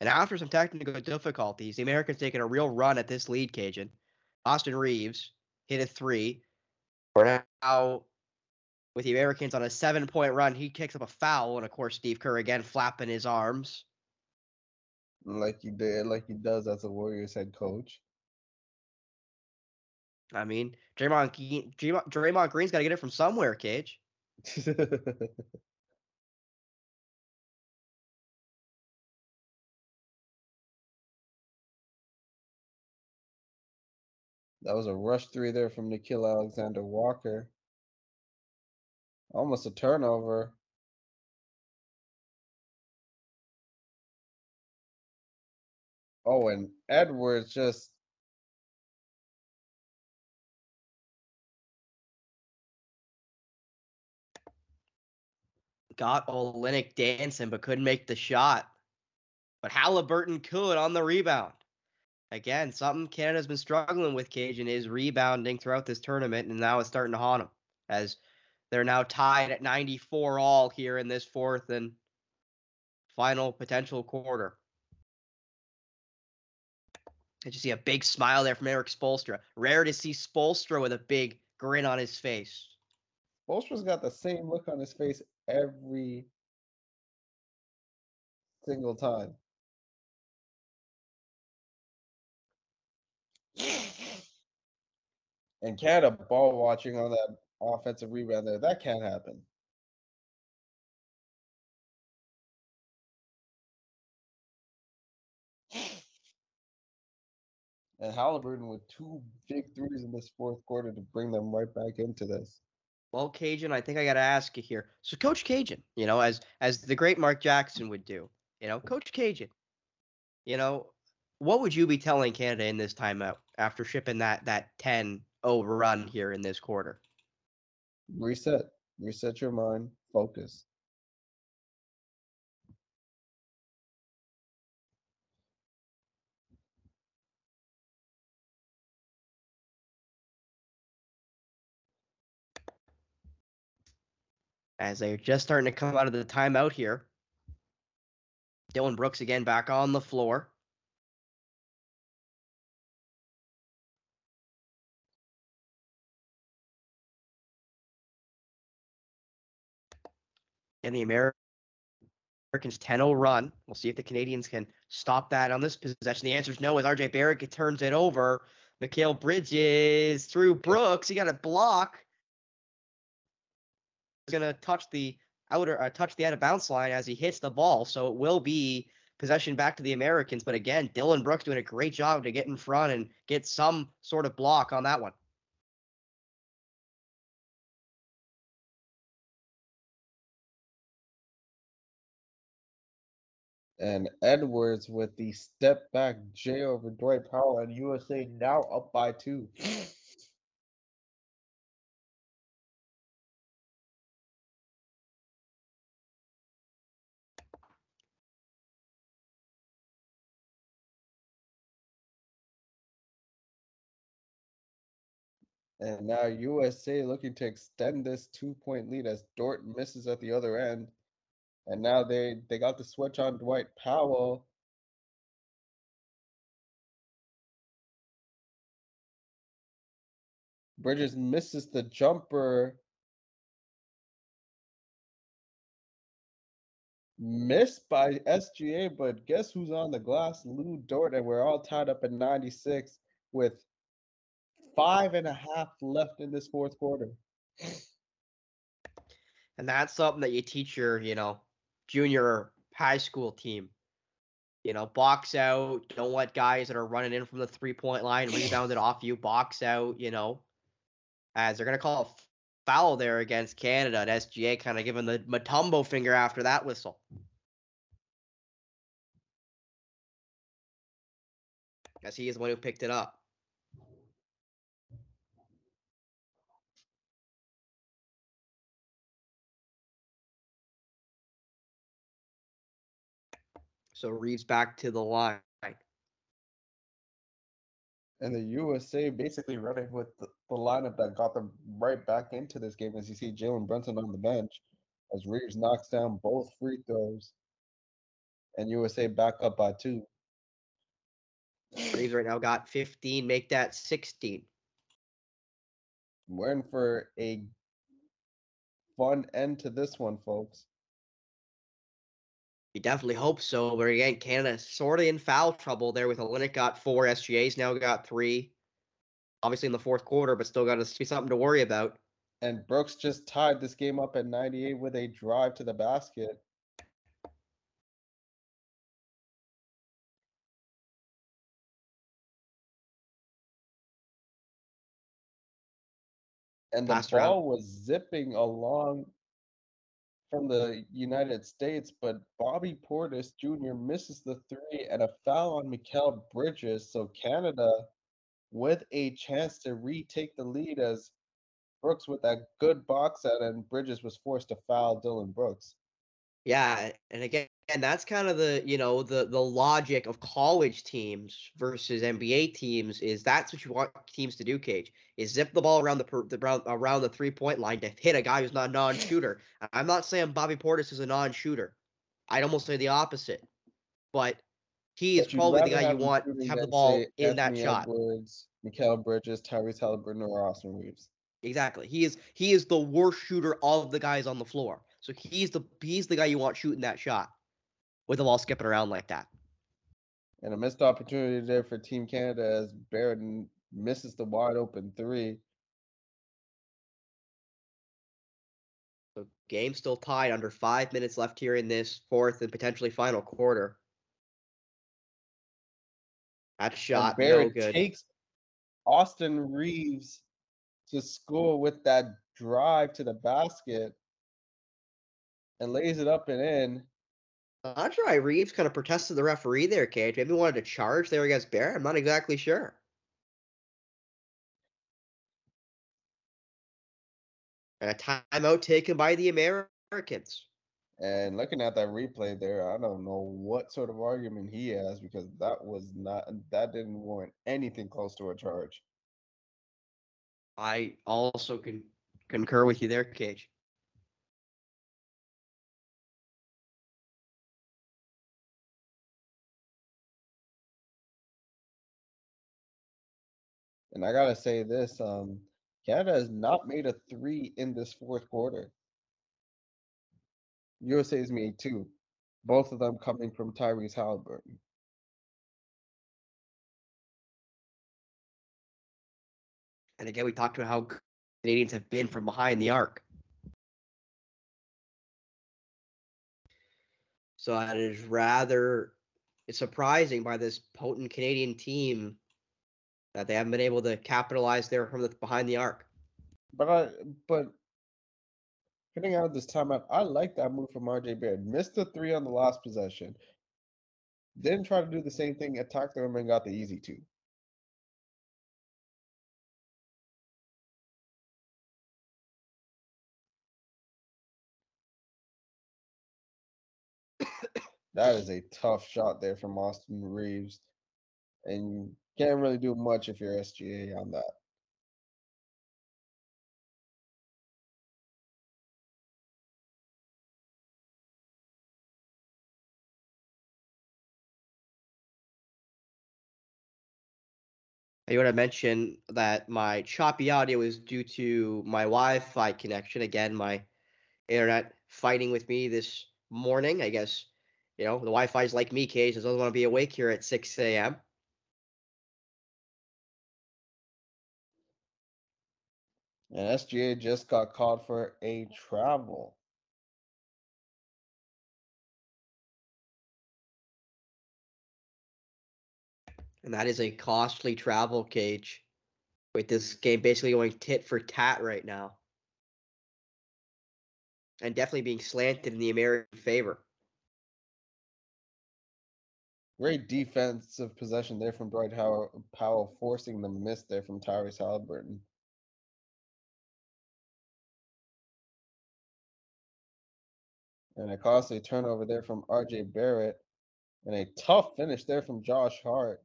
And after some technical difficulties, the Americans taking a real run at this lead, Kajan. Austin Reaves hit a three. For now, with the Americans on a seven point run, he kicks up a foul. And of course, Steve Kerr again flapping his arms. Like he did, like he does as a Warriors head coach. I mean, Draymond, Draymond, Draymond Green's got to get it from somewhere, Cage. That was a rush three there from Nickeil Alexander Walker. Almost a turnover. Oh, and Edwards just got Olynyk dancing but couldn't make the shot. But Halliburton could on the rebound. Again, something Canada's been struggling with, Kajan, is rebounding throughout this tournament, and now it's starting to haunt them as they're now tied at 94 all here in this fourth and final potential quarter. I just see a big smile there from Erik Spoelstra. Rare to see Spoelstra with a big grin on his face. Spoelstra's got the same look on his face every single time. And Canada ball watching on that offensive rebound there. That can't happen. And Halliburton with two big threes in this fourth quarter to bring them right back into this. Well, Kajan, I think I got to ask you here. So, Coach Kajan, you know, as as the great Mark Jackson would do, you know, Coach Kajan, you know, what would you be telling Canada in this timeout after shipping that that 10-0 run here in this quarter? Reset, reset your mind, focus. as they're just starting to come out of the timeout here. Dillon Brooks again back on the floor. And the Americans 10-0 run. We'll see if the Canadians can stop that on this possession. The answer is no as RJ Barrett turns it over. Mikal Bridges through Brooks. He got a block He's going to touch the outer uh, touch the out of bounce line as he hits the ball. So it will be possession back to the Americans. But again, Dillon Brooks doing a great job to get in front and get some sort of block on that one. And Edwards with the step back J over Dwight Powell and USA now up by two. And now USA looking to extend this two point lead as Dort misses at the other end. And now they they got the switch on Dwight Powell. Bridges misses the jumper. Missed by SGA, but guess who's on the glass? Lu Dort, and we're all tied up at 96 with five and a half left in this fourth quarter. And that's something that you teach your, you know, junior high school team. You know, box out. Don't let guys that are running in from the three point line rebound it off you. Box out. You know, as they're gonna call a foul there against Canada. And SGA kind of giving the Mutombo finger after that whistle. As he is the one who picked it up. So Reaves back to the line. And the USA basically running with the, the lineup that got them right back into this game as you see Jalen Brunson on the bench as Reaves knocks down both free throws. And USA back up by two. Reaves right now got 15, make that 16. We're in for a fun end to this one, folks. You definitely hope so. But again, Canada sort of in foul trouble there with Olynyk got four, SGA's now got three. Obviously in the fourth quarter, but still got to be something to worry about. And Brooks just tied this game up at 98 with a drive to the basket. And the Last ball round. was zipping along from the United States, but Bobby Portis Jr. misses the three and a foul on Mikal Bridges. So Canada with a chance to retake the lead as Brooks with that good box out and Bridges was forced to foul Dillon Brooks. Yeah, and again, and that's kind of the you know the the logic of college teams versus NBA teams is that's what you want teams to do. Cage is zip the ball around the, per, the around, around the three point line to hit a guy who's not a non shooter. I'm not saying Bobby Portis is a non shooter. I'd almost say the opposite, but he is probably the guy you want to have the ball in that shot. Edwards, Mikal Bridges, Tyrese Halliburton, or Austin Reaves. Exactly. He is he is the worst shooter of the guys on the floor. So he's the he's the guy you want shooting that shot with the ball skipping around like that. And a missed opportunity there for Team Canada as Barrett misses the wide open three. So game still tied under five minutes left here in this fourth and potentially final quarter. That And shot no Barrett good. takes Austin Reaves to score with that drive to the basket and lays it up and in. Not sure why Reaves kind of protested the referee there, Cage. Maybe wanted to charge there against Bear. I'm not exactly sure. And a timeout taken by the Americans. And looking at that replay there, I don't know what sort of argument he has because that was not that didn't warrant anything close to a charge. I also can concur with you there, Cage. And I gotta say this, um, Canada has not made a three in this fourth quarter. USA's made two, both of them coming from Tyrese Halliburton. And again, we talked about how Canadians have been from behind the arc. So it is rather surprising by this potent Canadian team that they haven't been able to capitalize there from the behind the arc. But I but getting out of this timeout, I like that move from RJ Barrett. Missed the three on the last possession. Didn't try to do the same thing, attacked the rim and got the easy two. That is a tough shot there from Austin Reaves. And can't really do much if you're SGA on that. I want to mention that my choppy audio is due to my Wi-Fi connection. Again, my internet fighting with me this morning. I guess you know the Wi-Fi is like me, Cage. It doesn't want to be awake here at 6 a.m. And SGA just got called for a travel. And that is a costly travel cage. With this game basically going tit for tat right now. And definitely being slanted in the American favor. Great defensive possession there from Dwight Howard, Powell, forcing the miss there from Tyrese Halliburton. And a costly turnover there from RJ Barrett. And a tough finish there from Josh Hart.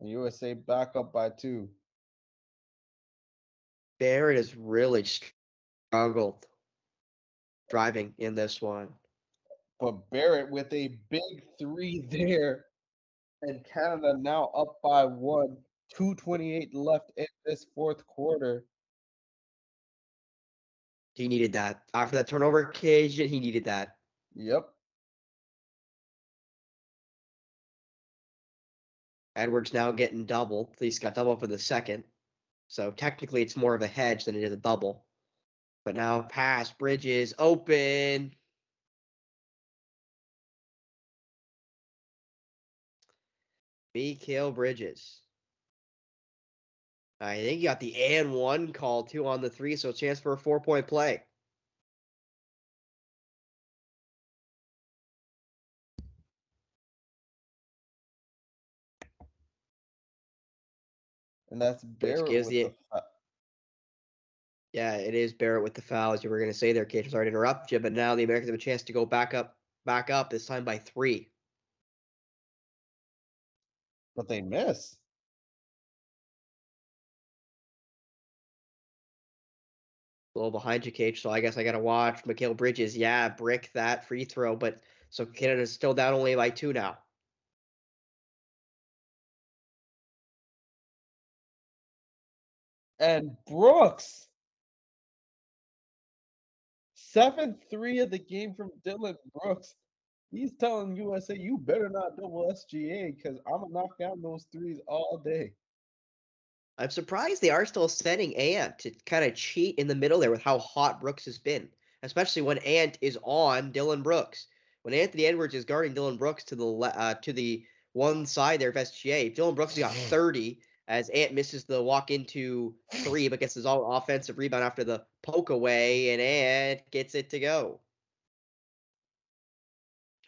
And USA back up by two. Barrett is really struggled driving in this one. But Barrett with a big three there. And Canada now up by one. 228 left in this fourth quarter. He needed that. After that turnover occasion, he needed that. Yep. Edwards now getting double. He's got double for the second. So technically it's more of a hedge than it is a double. But now pass, Bridges, open. Mikal Bridges. I think you got the and one call too on the three, so chance for a four point play. And that's Barrett gives the- the Yeah, it is Barrett with the foul, as you were going to say there, Cage. Sorry to interrupt you, but now the Americans have a chance to go back up, back up this time by three. but they miss. Little behind you, Cage. So I guess I got to watch Mikal Bridges. Yeah, brick that free throw, but so Canada's still down only by two now. And Brooks. 7 3 of the game from Dillon Brooks. He's telling USA, you better not double SGA because I'm to knock down those threes all day. I'm surprised they are still sending Ant to kind of cheat in the middle there with how hot Brooks has been, especially when Ant is on Dillon Brooks. When Anthony Edwards is guarding Dillon Brooks to the uh, to the one side there of SGA, Dillon Brooks has got 30 as Ant misses the walk into three, but gets his all offensive rebound after the poke away, and Ant gets it to go.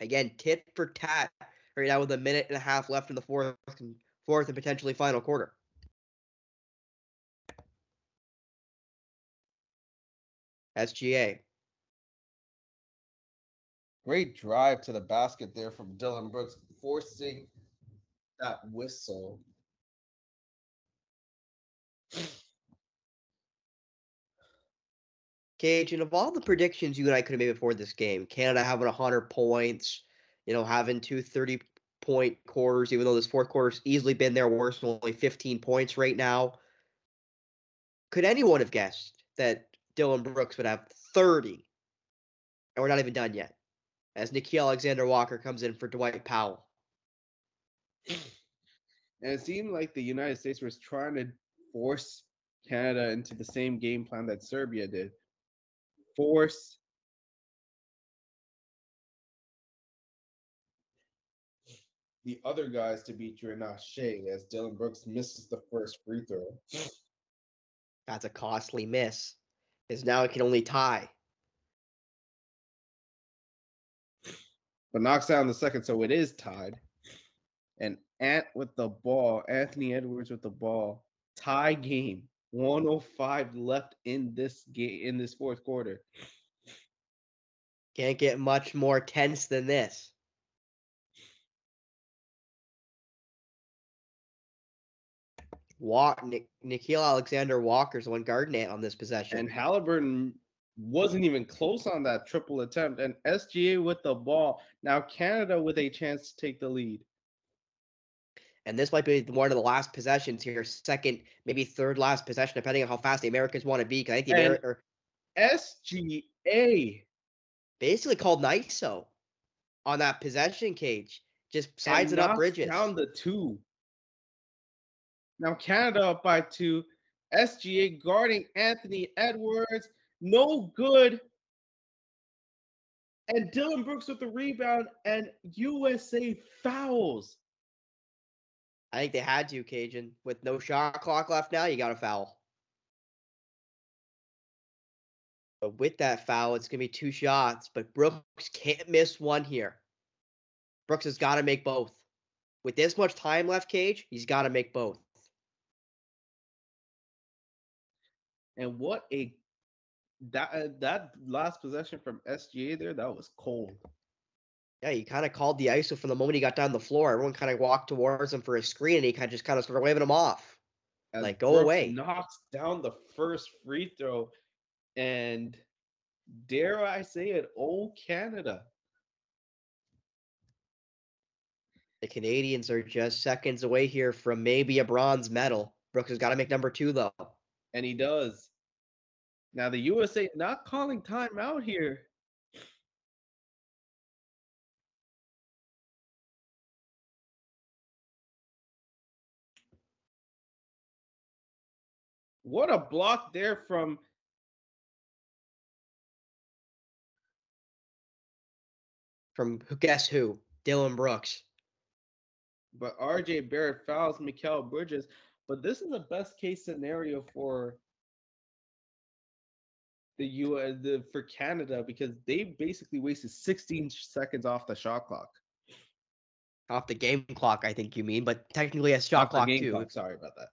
Again, tit for tat right now with a minute and a half left in the fourth, fourth and potentially final quarter. SGA. Great drive to the basket there from Dillon Brooks, forcing that whistle. Cage, and of all the predictions you and I could have made before this game, Canada having 100 points, you know, having two 30 point quarters, even though this fourth quarter's easily been their worst, only 15 points right now. Could anyone have guessed that Dillon Brooks would have 30? And we're not even done yet. As Nickeil Alexander Walker comes in for Dwight Powell. And it seemed like the United States was trying to force Canada into the same game plan that Serbia did. Force the other guys to beat you and not Shai as Dillon Brooks misses the first free throw. That's a costly miss. Because now it can only tie. But knocks down the second, so it is tied. And Ant with the ball, Anthony Edwards with the ball. Tie game. 105 left in this game in this fourth quarter. Can't get much more tense than this. Walk, Nik- Nickeil Alexander Walker's one guarding it on this possession. And Halliburton wasn't even close on that triple attempt. And SGA with the ball. Now Canada with a chance to take the lead. And this might be one of the last possessions here, second, maybe third last possession, depending on how fast the Americans want to be. 'cause I think the Ameri- SGA basically called NISO on that possession cage. Just sides and it up bridges. down the two. Now Canada up by two. SGA guarding Anthony Edwards. No good. And Dillon Brooks with the rebound and USA fouls. I think they had to, Kajan. With no shot clock left now, you got to foul. But with that foul, it's going to be two shots, but Brooks can't miss one here. Brooks has got to make both. With this much time left, Cage, he's got to make both. And what a that uh, that last possession from SGA there, that was cold. Yeah, he kind of called the ISO from the moment he got down the floor. Everyone kind of walked towards him for a screen, and he kind of just kind of started waving him off. As Like, go Brooks away. Knocks down the first free throw. And dare I say it, old Canada. The Canadians are just seconds away here from maybe a bronze medal. Brooks has got to make number two, though. And he does. Now, the USA not calling time out here. What a block there from From who- guess who? Dillon Brooks. but RJ Barrett fouls Mikal Bridges. But this is the best case scenario for the U uh, the for Canada because they basically wasted 16 seconds off the shot clock. Off the game clock, I think you mean, but technically a shot Off clock too. clock, Sorry about that.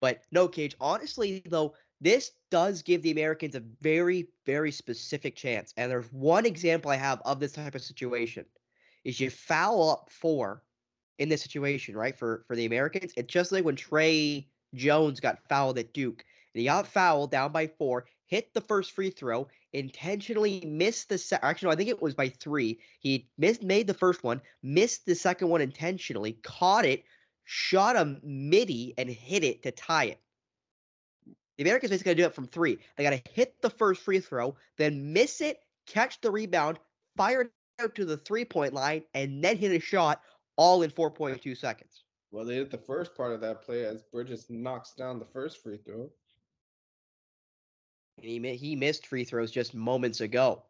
But no, Cage, honestly, though, this does give the Americans a very, very specific chance. And there's one example I have of this type of situation is you foul up four in this situation, right? For for the Americans. It's just like when Tre Jones got fouled at Duke. And he got fouled down by four, hit the first free throw, intentionally missed the second. Actually, no, I think it was by three. He missed made the first one, missed the second one intentionally, caught it, shot a midi and hit it to tie it. The Americans basically got to do it from three. They got to hit the first free throw, then miss it, catch the rebound, fire it out to the three point line, and then hit a shot all in 4.2 seconds. Well, they hit the first part of that play as Bridges knocks down the first free throw. And he, he missed free throws just moments ago.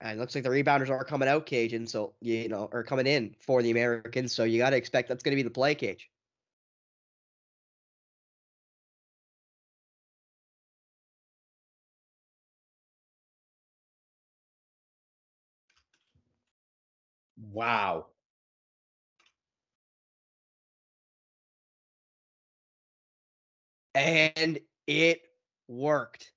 And it looks like the rebounders are coming out, and so you know, are coming in for the Americans. So you got to expect that's going to be the play, Cage. Wow. And it worked.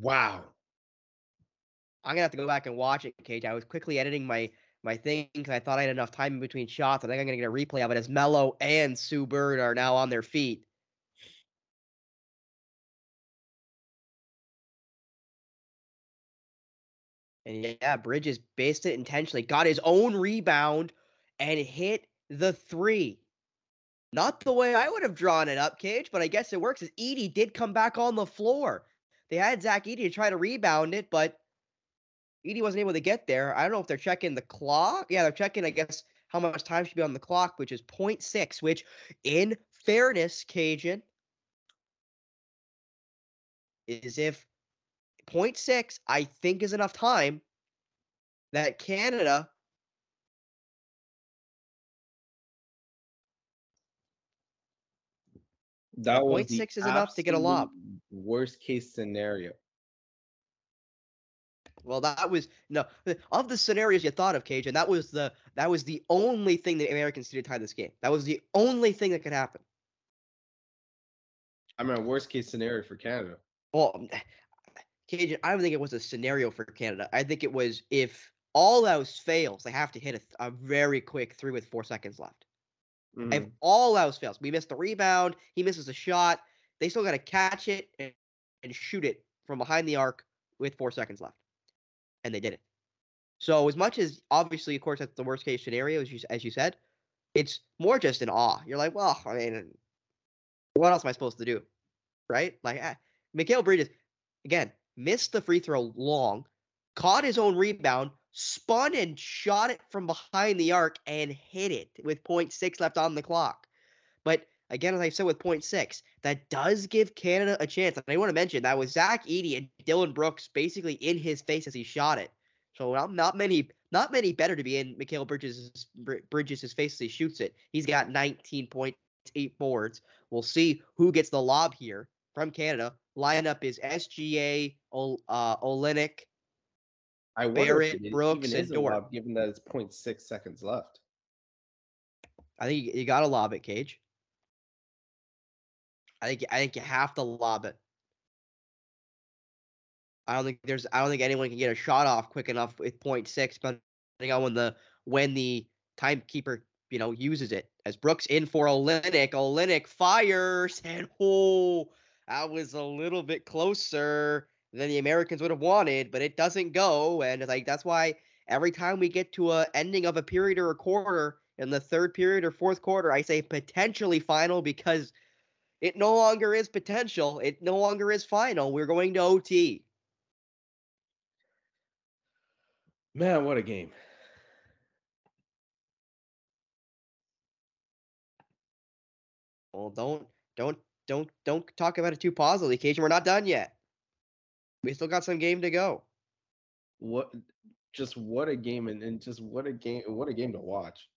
Wow. I'm gonna have to go back and watch it, Cage. I was quickly editing my my thing because I thought I had enough time in between shots. I think I'm gonna get a replay of it as Melo and Sue Bird are now on their feet. And yeah, Bridges based it intentionally, got his own rebound, and hit the three. Not the way I would have drawn it up, Cage, but I guess it works. As Edey did come back on the floor. They had Zach Edey to try to rebound it, but Edey wasn't able to get there. I don't know if they're checking the clock. Yeah, they're checking, I guess, how much time should be on the clock, which is 0.6, which, in fairness, Kajan, is if 0.6, I think, is enough time that Canada That was point six is enough to get a lob. Worst case scenario. Well, that was no of the scenarios you thought of, Cage, and that was the that was the only thing the Americans did to tie this game. That was the only thing that could happen. I mean, worst case scenario for Canada. Well, Cage, I don't think it was a scenario for Canada. I think it was if all else fails, they have to hit a, th- a very quick three with four seconds left. If Mhm. all else fails, we missed the rebound, he misses a shot, they still got to catch it and, and shoot it from behind the arc with four seconds left, and they did it. So as much as obviously, of course, that's the worst case scenario, as you as you said, it's more just an awe. You're like, well, I mean, what else am I supposed to do, right? Like, ah, Mikal Bridges again missed the free throw long, caught his own rebound, spun and shot it from behind the arc and hit it with 0.6 left on the clock. But again, as I said with 0.6, that does give Canada a chance. And I want to mention that was Zach Edey and Dillon Brooks basically in his face as he shot it. So not, not many, not many better to be in Mikal Bridges' Bridges' face as he shoots it. He's got 19.8 boards. We'll see who gets the lob here from Canada. Lineup is SGA, Ol, uh, Olynyk, I Barrett, it Brooks, and Dort. lob, given that it's 0.6 seconds left. I think you, you got to lob it, Cage. I think I think you have to lob it. I don't think there's I don't think anyone can get a shot off quick enough with point six, depending on when the when the timekeeper you know uses it. As Brooks in for Olynyk, Olynyk fires and oh, that was a little bit closer than the Americans would have wanted, but it doesn't go, and it's like that's why every time we get to a ending of a period or a quarter in the third period or fourth quarter, I say potentially final because it no longer is potential. It no longer is final. We're going to OT. Man, what a game. Well, don't don't don't don't talk about it too positively, Kajan. We're not done yet. We still got some game to go. What just what a game and, and just what a game what a game to watch.